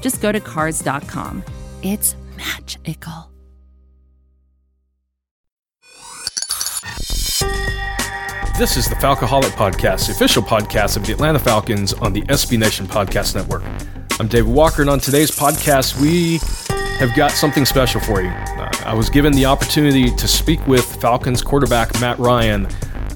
just go to Cars.com. It's magical. This is the Falcoholic Podcast, the official podcast of the Atlanta Falcons on the SB Nation Podcast Network. I'm David Walker, and on today's podcast, we have got something special for you. Uh, I was given the opportunity to speak with Falcons quarterback Matt Ryan,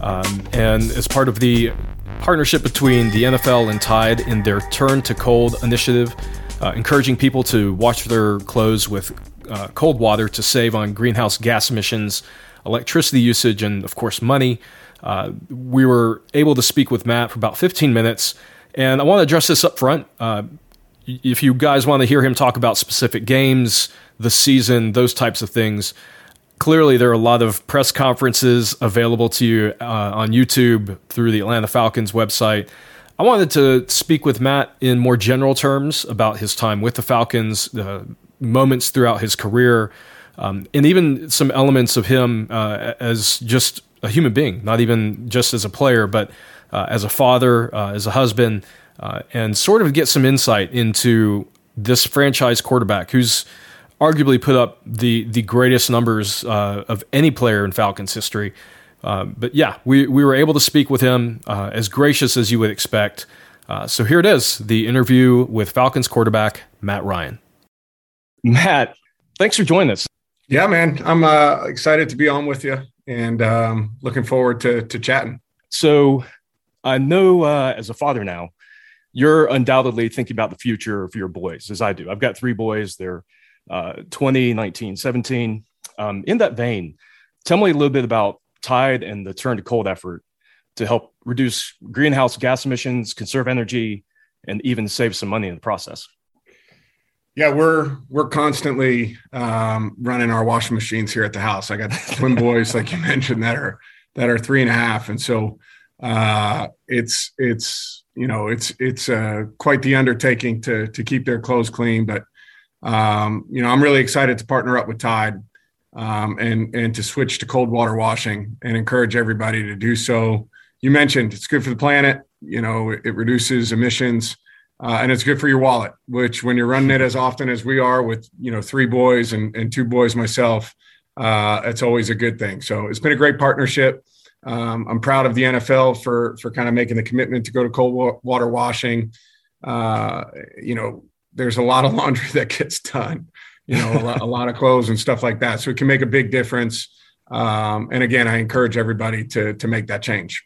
um, and as part of the partnership between the NFL and Tide in their Turn to Cold initiative, uh, encouraging people to wash their clothes with uh, cold water to save on greenhouse gas emissions, electricity usage, and of course, money. Uh, we were able to speak with Matt for about 15 minutes, and I want to address this up front. Uh, if you guys want to hear him talk about specific games, the season, those types of things, clearly there are a lot of press conferences available to you uh, on YouTube through the Atlanta Falcons website. I wanted to speak with Matt in more general terms about his time with the Falcons, uh, moments throughout his career, um, and even some elements of him uh, as just a human being, not even just as a player, but uh, as a father, uh, as a husband, uh, and sort of get some insight into this franchise quarterback who's arguably put up the the greatest numbers uh, of any player in Falcons history. Uh, but yeah, we, we were able to speak with him uh, as gracious as you would expect. so here it is the interview with Falcons quarterback Matt Ryan. Matt, thanks for joining us. Yeah, man, I'm excited to be on with you and um, looking forward to to chatting. So, I know uh, as a father now, you're undoubtedly thinking about the future of your boys, as I do. I've got three boys. They're uh, 20, 19, 17. Um, in that vein, tell me a little bit about Tide and the Turn to Cold effort to help reduce greenhouse gas emissions, conserve energy, and even save some money in the process. Yeah, we're we're constantly um, running our washing machines here at the house. I got twin boys, like you mentioned, that are that are three and a half, and so uh, it's it's you know it's it's uh, quite the undertaking to to keep their clothes clean. But um, you know, I'm really excited to partner up with Tide um, and and to switch to cold water washing and encourage everybody to do so. You mentioned it's good for the planet. You know, it, it reduces emissions uh, and it's good for your wallet. Which, when you're running it as often as we are, with you know three boys and, and two boys myself, uh, it's always a good thing. So it's been a great partnership. Um, I'm proud of the NFL for for kind of making the commitment to go to cold water washing. Uh, you know, there's a lot of laundry that gets done. You know, a lot, a lot of clothes and stuff like that. So it can make a big difference. Um, and again, I encourage everybody to to make that change.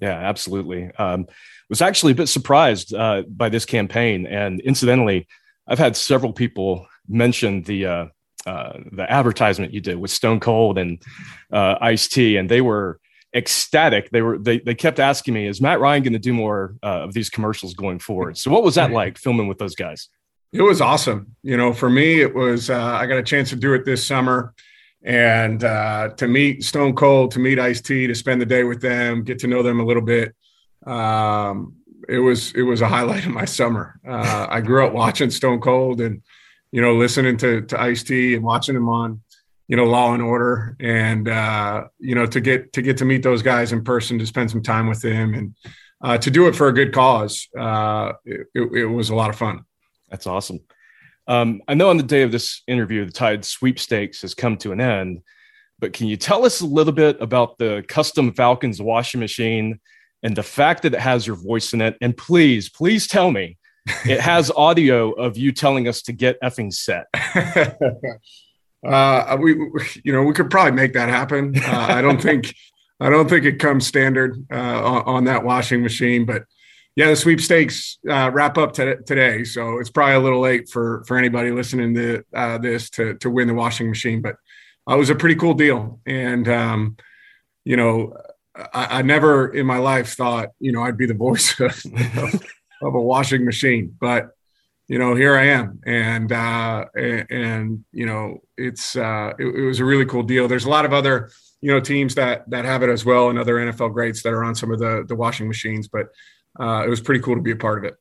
Yeah, absolutely. Um, was actually a bit surprised uh, by this campaign. And incidentally, I've had several people mention the uh, uh, the advertisement you did with Stone Cold and uh, Ice T, and they were ecstatic. They were they they kept asking me, "Is Matt Ryan going to do more uh, of these commercials going forward?" So, what was that like filming with those guys? It was awesome. You know, for me, it was uh, I got a chance to do it this summer and uh, to meet Stone Cold, to meet Ice T, to spend the day with them, get to know them a little bit um, it was it was a highlight of my summer. Uh, I grew up watching Stone Cold and you know listening to to Ice T and watching him on you know Law and Order and uh, you know to get to get to meet those guys in person to spend some time with them and uh, to do it for a good cause. Uh, it, it, was a lot of fun. That's awesome. Um, I know on the day of this interview, the Tide sweepstakes has come to an end, but can you tell us a little bit about the custom Falcons washing machine? and the fact that it has your voice in it, and please, please tell me it has audio of you telling us to get effing set. uh, we, you know, we could probably make that happen. Uh, I don't think, I don't think it comes standard uh, on, on, that washing machine, but yeah, the sweepstakes uh, wrap up t- today, so it's probably a little late for for anybody listening to uh, this to to win the washing machine, but uh, it was a pretty cool deal, and um, you know I, I, never in my life thought, you know, I'd be the voice of, of, of a washing machine. But you know, here I am, and uh, and, and you know, it's uh, it, it was a really cool deal. There's a lot of other you know teams that that have it as well, and other NFL greats that are on some of the the washing machines. But uh, it was pretty cool to be a part of it.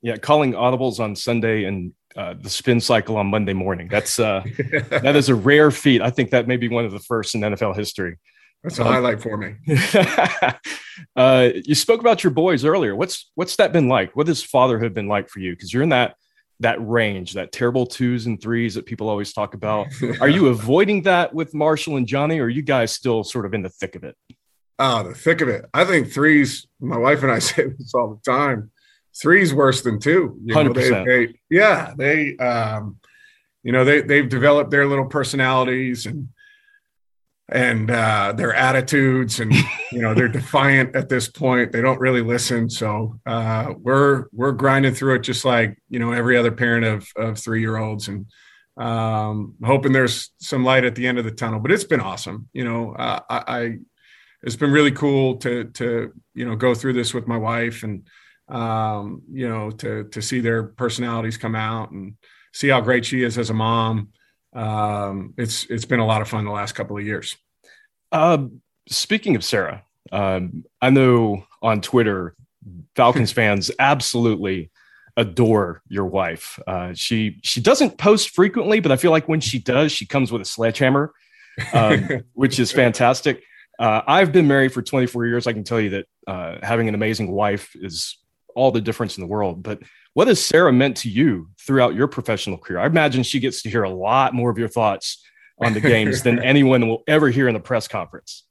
Yeah, calling audibles on Sunday and uh, the spin cycle on Monday morning. That's uh, that is a rare feat. I think that may be one of the first in NFL history. That's a um, highlight for me. uh, you spoke about your boys earlier. What's what's that been like? What has fatherhood been like for you? Because you're in that that range, that terrible twos and threes that people always talk about. Are you avoiding that with Marshall and Johnny, or are you guys still sort of in the thick of it? Oh, the thick of it. I think threes. My wife and I say this all the time. Three's worse than two. Hundred percent. Yeah, they. Um, you know, they they've developed their little personalities and and uh, their attitudes and you know they're defiant at this point they don't really listen so uh, we're we're grinding through it just like you know every other parent of of three year olds and um, hoping there's some light at the end of the tunnel but it's been awesome you know uh, I, I, it's been really cool to to you know go through this with my wife and um, you know to to see their personalities come out and see how great she is as a mom um, it's it's been a lot of fun the last couple of years. Uh, speaking of Sarah, um, I know on Twitter, Falcons fans absolutely adore your wife. Uh, she she doesn't post frequently, but I feel like when she does, she comes with a sledgehammer, um, which is fantastic. Uh, I've been married for 24 years. I can tell you that uh, having an amazing wife is all the difference in the world. But what has Sarah meant to you throughout your professional career? I imagine she gets to hear a lot more of your thoughts on the games than anyone will ever hear in the press conference.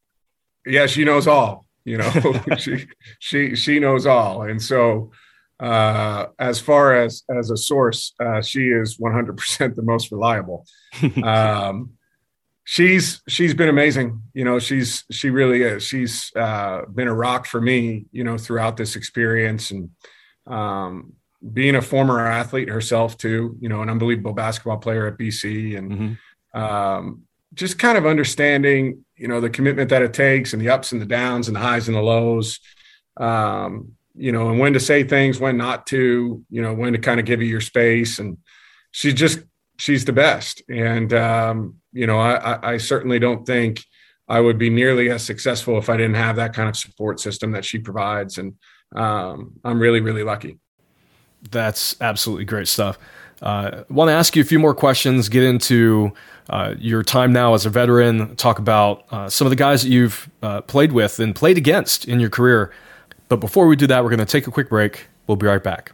Yeah, she knows all. You know, she she she knows all, and so uh, as far as as a source, uh, she is 100% the most reliable. Um, she's she's been amazing. You know, she's she really is. She's uh, been a rock for me. You know, throughout this experience, and um, being a former athlete herself too, you know, an unbelievable basketball player at BC and mm-hmm. um, just kind of understanding, you know, the commitment that it takes and the ups and the downs and the highs and the lows, um, you know, and when to say things, when not to, you know, when to kind of give you your space. And she's just, she's the best. And, um, you know, I, I certainly don't think I would be nearly as successful if I didn't have that kind of support system that she provides. And um, I'm really, really lucky. That's absolutely great stuff. Uh, want to ask you a few more questions, get into uh, your time now as a veteran, talk about uh, some of the guys that you've uh, played with and played against in your career. But before we do that, we're going to take a quick break. We'll be right back.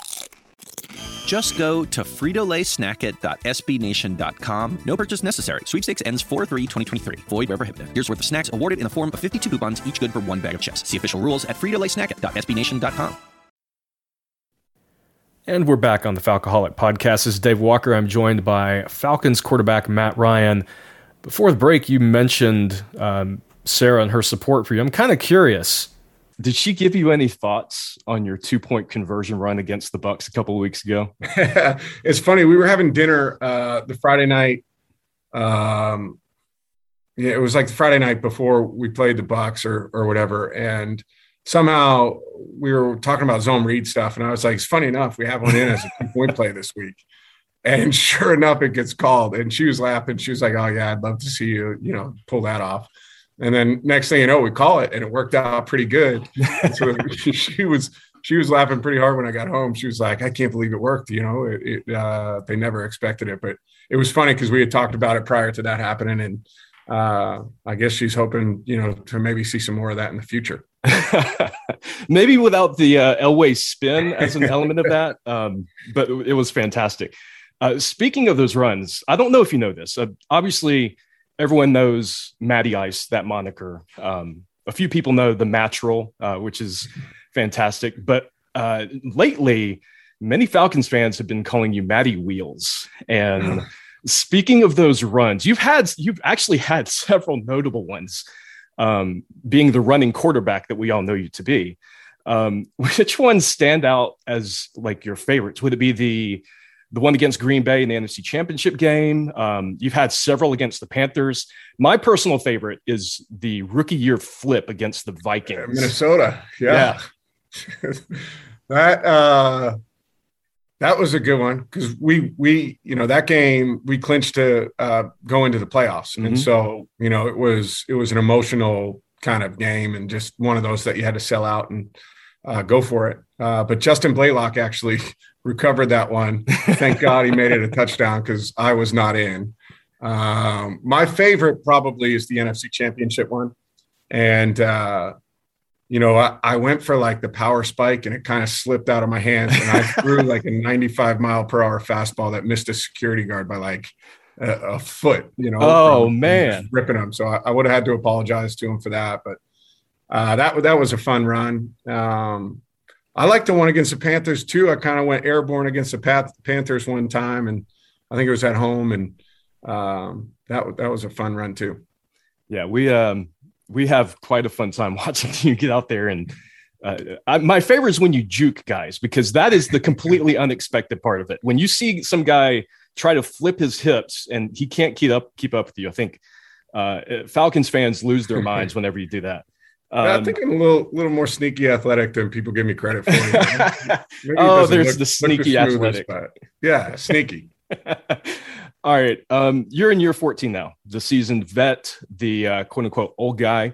Just go to fritolaysnackit.sbnation.com. No purchase necessary. Sweepstakes ends 4-3-2023. Void where prohibited. Here's worth of snacks awarded in the form of 52 coupons, each good for one bag of chips. See official rules at fritolaysnackit.sbnation.com. And we're back on the Falcoholic podcast. This is Dave Walker. I'm joined by Falcons quarterback Matt Ryan. Before the break, you mentioned um, Sarah and her support for you. I'm kind of curious did she give you any thoughts on your two point conversion run against the Bucs a couple of weeks ago? it's funny. We were having dinner uh, the Friday night. Um, yeah, it was like the Friday night before we played the Bucs or or whatever, and somehow we were talking about zone read stuff, and I was like, "It's funny enough, we have one in as a two point play this week." And sure enough, it gets called, and she was laughing. She was like, "Oh yeah, I'd love to see you, you know, pull that off." And then next thing you know, we call it, and it worked out pretty good. so she was she was laughing pretty hard when I got home. She was like, "I can't believe it worked." You know, it, it uh, they never expected it, but it was funny because we had talked about it prior to that happening, and uh, I guess she's hoping you know to maybe see some more of that in the future. maybe without the uh, Elway spin as an element of that, um, but it was fantastic. Uh, speaking of those runs, I don't know if you know this. Uh, obviously, everyone knows Matty Ice, that moniker. Um, a few people know the Natural, uh, which is fantastic. But uh, lately, many Falcons fans have been calling you Matty Wheels. And speaking of those runs, you've had you've actually had several notable ones. Um, being the running quarterback that we all know you to be. Um, which ones stand out as like your favorites? Would it be the the one against Green Bay in the NFC Championship game. Um, you've had several against the Panthers. My personal favorite is the rookie year flip against the Vikings. Minnesota. Yeah. yeah. that uh that was a good one because we we you know that game we clinched to uh, go into the playoffs, mm-hmm. and so you know it was it was an emotional kind of game and just one of those that you had to sell out and uh, go for it. Uh, but Justin Blalock actually recovered that one. Thank God he made it a touchdown because I was not in. Um, my favorite probably is the NFC Championship one, and uh, you know I, I, went for like the power spike and it kind of slipped out of my hands and I threw like a 95 mile per hour fastball that missed a security guard by like a, a foot. You know, oh man, ripping him. So I, I would have had to apologize to him for that, but uh, that that was a fun run. Um, I like the one against the Panthers too. I kind of went airborne against the Panthers one time, and I think it was at home, and um, that that was a fun run too. Yeah, we um, we have quite a fun time watching you get out there, and uh, I, my favorite is when you juke guys because that is the completely unexpected part of it. When you see some guy try to flip his hips and he can't keep up keep up with you, I think uh, Falcons fans lose their minds whenever you do that. Um, I think I'm a little little more sneaky athletic than people give me credit for. oh, there's look, the sneaky athletic. Yeah, sneaky. All right. Um, you're in year 14 now, the seasoned vet, the uh, quote unquote old guy.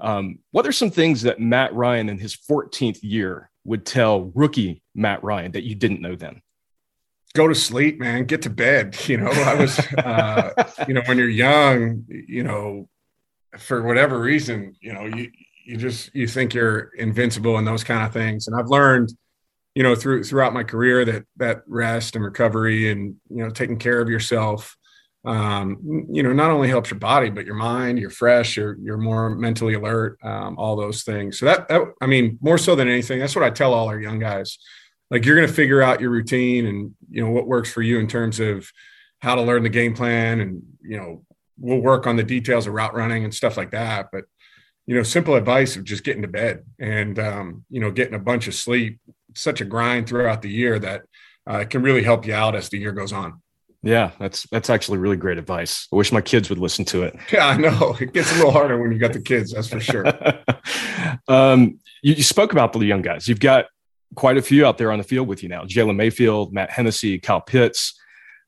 Um, what are some things that Matt Ryan in his 14th year would tell rookie Matt Ryan that you didn't know then? Go to sleep, man. Get to bed. You know, I was, uh, you know, when you're young, you know, for whatever reason, you know, you, you just you think you're invincible and those kind of things. And I've learned, you know, through throughout my career that that rest and recovery and you know taking care of yourself, um, you know, not only helps your body but your mind. You're fresh. You're you're more mentally alert. Um, all those things. So that, that I mean, more so than anything, that's what I tell all our young guys. Like you're going to figure out your routine and you know what works for you in terms of how to learn the game plan and you know we'll work on the details of route running and stuff like that. But you know, simple advice of just getting to bed and, um, you know, getting a bunch of sleep. It's such a grind throughout the year that uh, it can really help you out as the year goes on. Yeah, that's that's actually really great advice. I wish my kids would listen to it. Yeah, I know it gets a little harder when you got the kids. That's for sure. um, you, you, spoke about the young guys. You've got quite a few out there on the field with you now. Jalen Mayfield, Matt Hennessy, Kyle Pitts.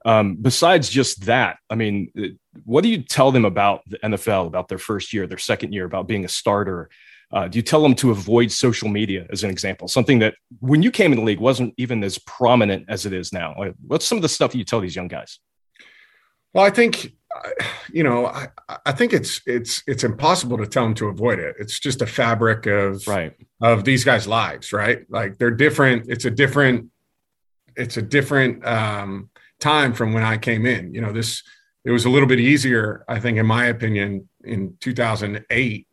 Um, besides just that, I mean, what do you tell them about the NFL, about their first year, their second year, about being a starter? Uh, do you tell them to avoid social media, as an example, something that when you came in the league wasn't even as prominent as it is now? What's some of the stuff that you tell these young guys? Well, I think you know, I, I think it's it's it's impossible to tell them to avoid it. It's just a fabric of right of these guys' lives, right? Like they're different. It's a different. It's a different um, time from when I came in. You know, this it was a little bit easier, I think, in my opinion, in 2008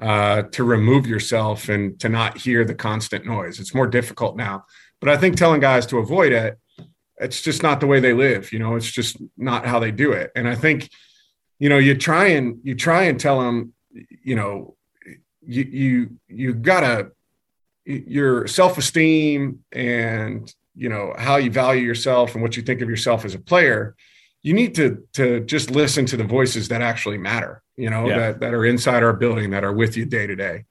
uh, to remove yourself and to not hear the constant noise. It's more difficult now, but I think telling guys to avoid it, it's just not the way they live. You know, it's just not how they do it. And I think, you know, you try and you try and tell them, you know, you you you gotta your self esteem and you know how you value yourself and what you think of yourself as a player you need to to just listen to the voices that actually matter you know yeah. that that are inside our building that are with you day to day.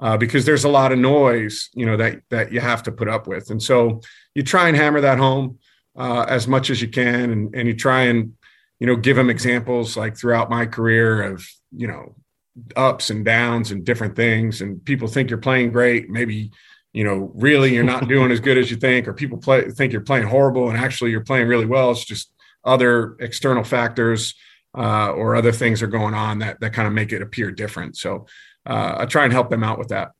Uh, because there's a lot of noise you know that that you have to put up with. And so you try and hammer that home uh, as much as you can. And and you try and you know give them examples like throughout my career of you know ups and downs and different things. And people think you're playing great. Maybe you know, really you're not doing as good as you think, or people play think you're playing horrible, and actually you're playing really well. It's just other external factors uh, or other things are going on that that kind of make it appear different. So uh, I try and help them out with that.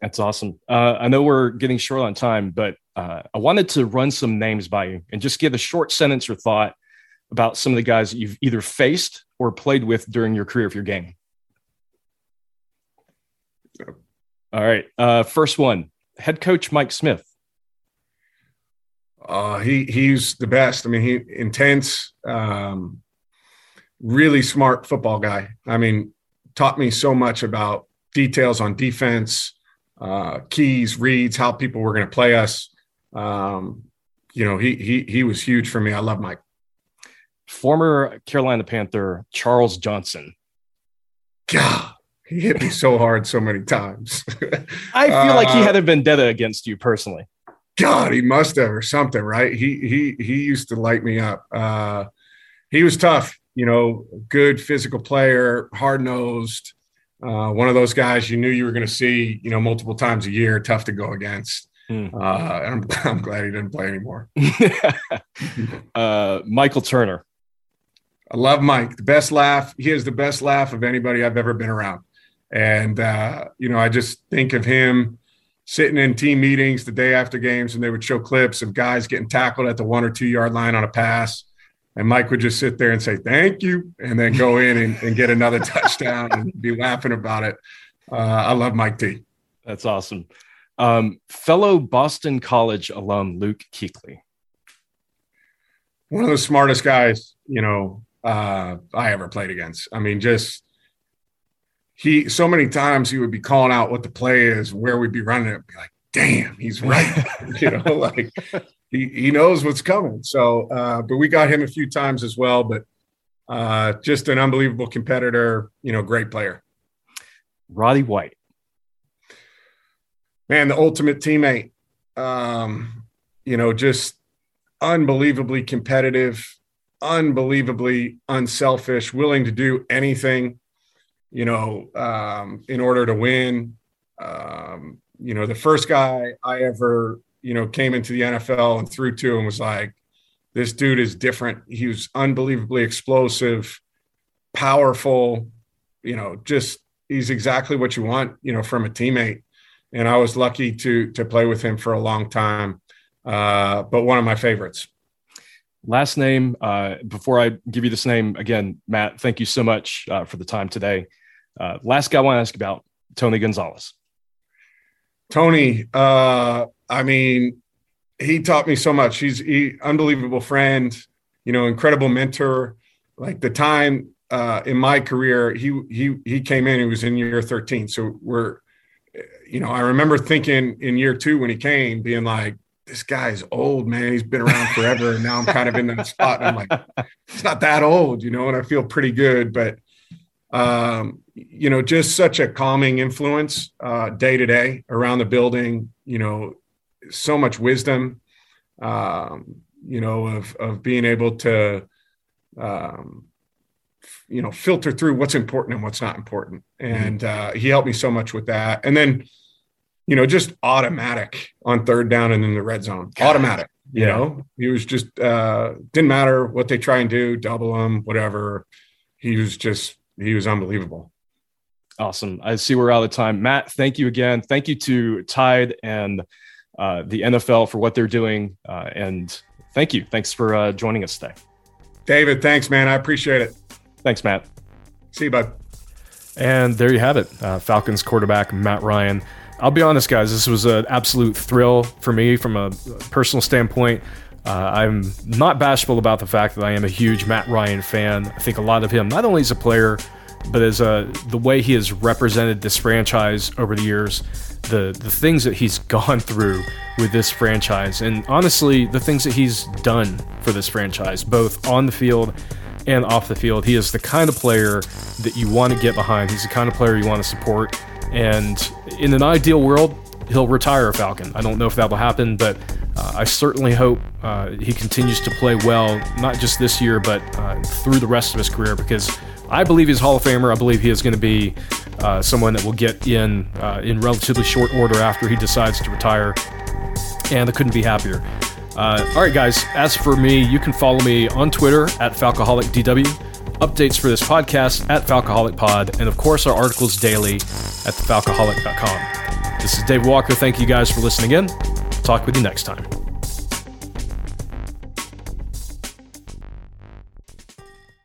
That's awesome. Uh, I know we're getting short on time, but uh, I wanted to run some names by you and just give a short sentence or thought about some of the guys that you've either faced or played with during your career of your game. All right. Uh, first one, head coach Mike Smith. Uh, he he's the best. I mean, he intense, um, really smart football guy. I mean, taught me so much about details on defense, uh, keys, reads, how people were going to play us. Um, you know, he he he was huge for me. I love Mike. Former Carolina Panther Charles Johnson. God, he hit me so hard so many times. I feel uh, like he had a vendetta against you personally. God, he must have or something, right? He he he used to light me up. Uh, he was tough, you know, good physical player, hard nosed. Uh, one of those guys you knew you were going to see, you know, multiple times a year. Tough to go against. Mm. Uh, I'm, I'm glad he didn't play anymore. uh, Michael Turner. I love Mike. The best laugh. He has the best laugh of anybody I've ever been around. And, uh, you know, I just think of him sitting in team meetings the day after games and they would show clips of guys getting tackled at the one or two yard line on a pass. And Mike would just sit there and say, thank you, and then go in and, and get another touchdown and be laughing about it. Uh, I love Mike T. That's awesome. Um, fellow Boston College alum Luke Kuechly. One of the smartest guys, you know, uh, I ever played against. I mean, just he so many times he would be calling out what the play is, where we'd be running it, be like, damn, he's right. you know, like he, he knows what's coming. So, uh, but we got him a few times as well, but uh, just an unbelievable competitor, you know, great player. Roddy White man, the ultimate teammate. Um, you know, just unbelievably competitive, unbelievably unselfish, willing to do anything, you know, um, in order to win. Um, you know, the first guy I ever, you know, came into the NFL and threw to and was like, this dude is different. He was unbelievably explosive, powerful, you know, just he's exactly what you want, you know, from a teammate and I was lucky to to play with him for a long time. Uh, but one of my favorites. Last name. Uh, before I give you this name again, Matt, thank you so much uh, for the time today. Uh, last guy I want to ask about Tony Gonzalez. Tony, uh, I mean, he taught me so much. He's he unbelievable friend, you know, incredible mentor. Like the time uh, in my career, he he he came in. He was in year thirteen, so we're you know, I remember thinking in year two when he came, being like, this guy's old, man. He's been around forever. and now I'm kind of in that spot. And I'm like, it's not that old, you know, and I feel pretty good. But, um, you know, just such a calming influence uh, day to day around the building, you know, so much wisdom, um, you know, of, of being able to, um, you know filter through what's important and what's not important mm-hmm. and uh, he helped me so much with that and then you know just automatic on third down and in the red zone. Automatic you yeah. know? He was just uh didn't matter what they try and do double him whatever. He was just he was unbelievable. Awesome. I see we're out of time. Matt thank you again. Thank you to tide and uh, the nfl for what they're doing uh, and thank you. Thanks for uh, joining us today. David thanks man. I appreciate it. Thanks, Matt. See you, bud. And there you have it. Uh, Falcons quarterback Matt Ryan. I'll be honest, guys, this was an absolute thrill for me from a personal standpoint. Uh, I'm not bashful about the fact that I am a huge Matt Ryan fan. I think a lot of him, not only as a player, but as a, the way he has represented this franchise over the years, the, the things that he's gone through with this franchise, and honestly, the things that he's done for this franchise, both on the field and off the field. He is the kind of player that you want to get behind. He's the kind of player you want to support. And in an ideal world, he'll retire a Falcon. I don't know if that will happen, but uh, I certainly hope uh, he continues to play well, not just this year, but uh, through the rest of his career, because I believe he's Hall of Famer. I believe he is going to be uh, someone that will get in uh, in relatively short order after he decides to retire, and I couldn't be happier. Uh, all right, guys. As for me, you can follow me on Twitter at FalcoholicDW, updates for this podcast at Falcoholic Pod, and of course our articles daily at thefalcoholic.com. This is Dave Walker. Thank you guys for listening in. Talk with you next time.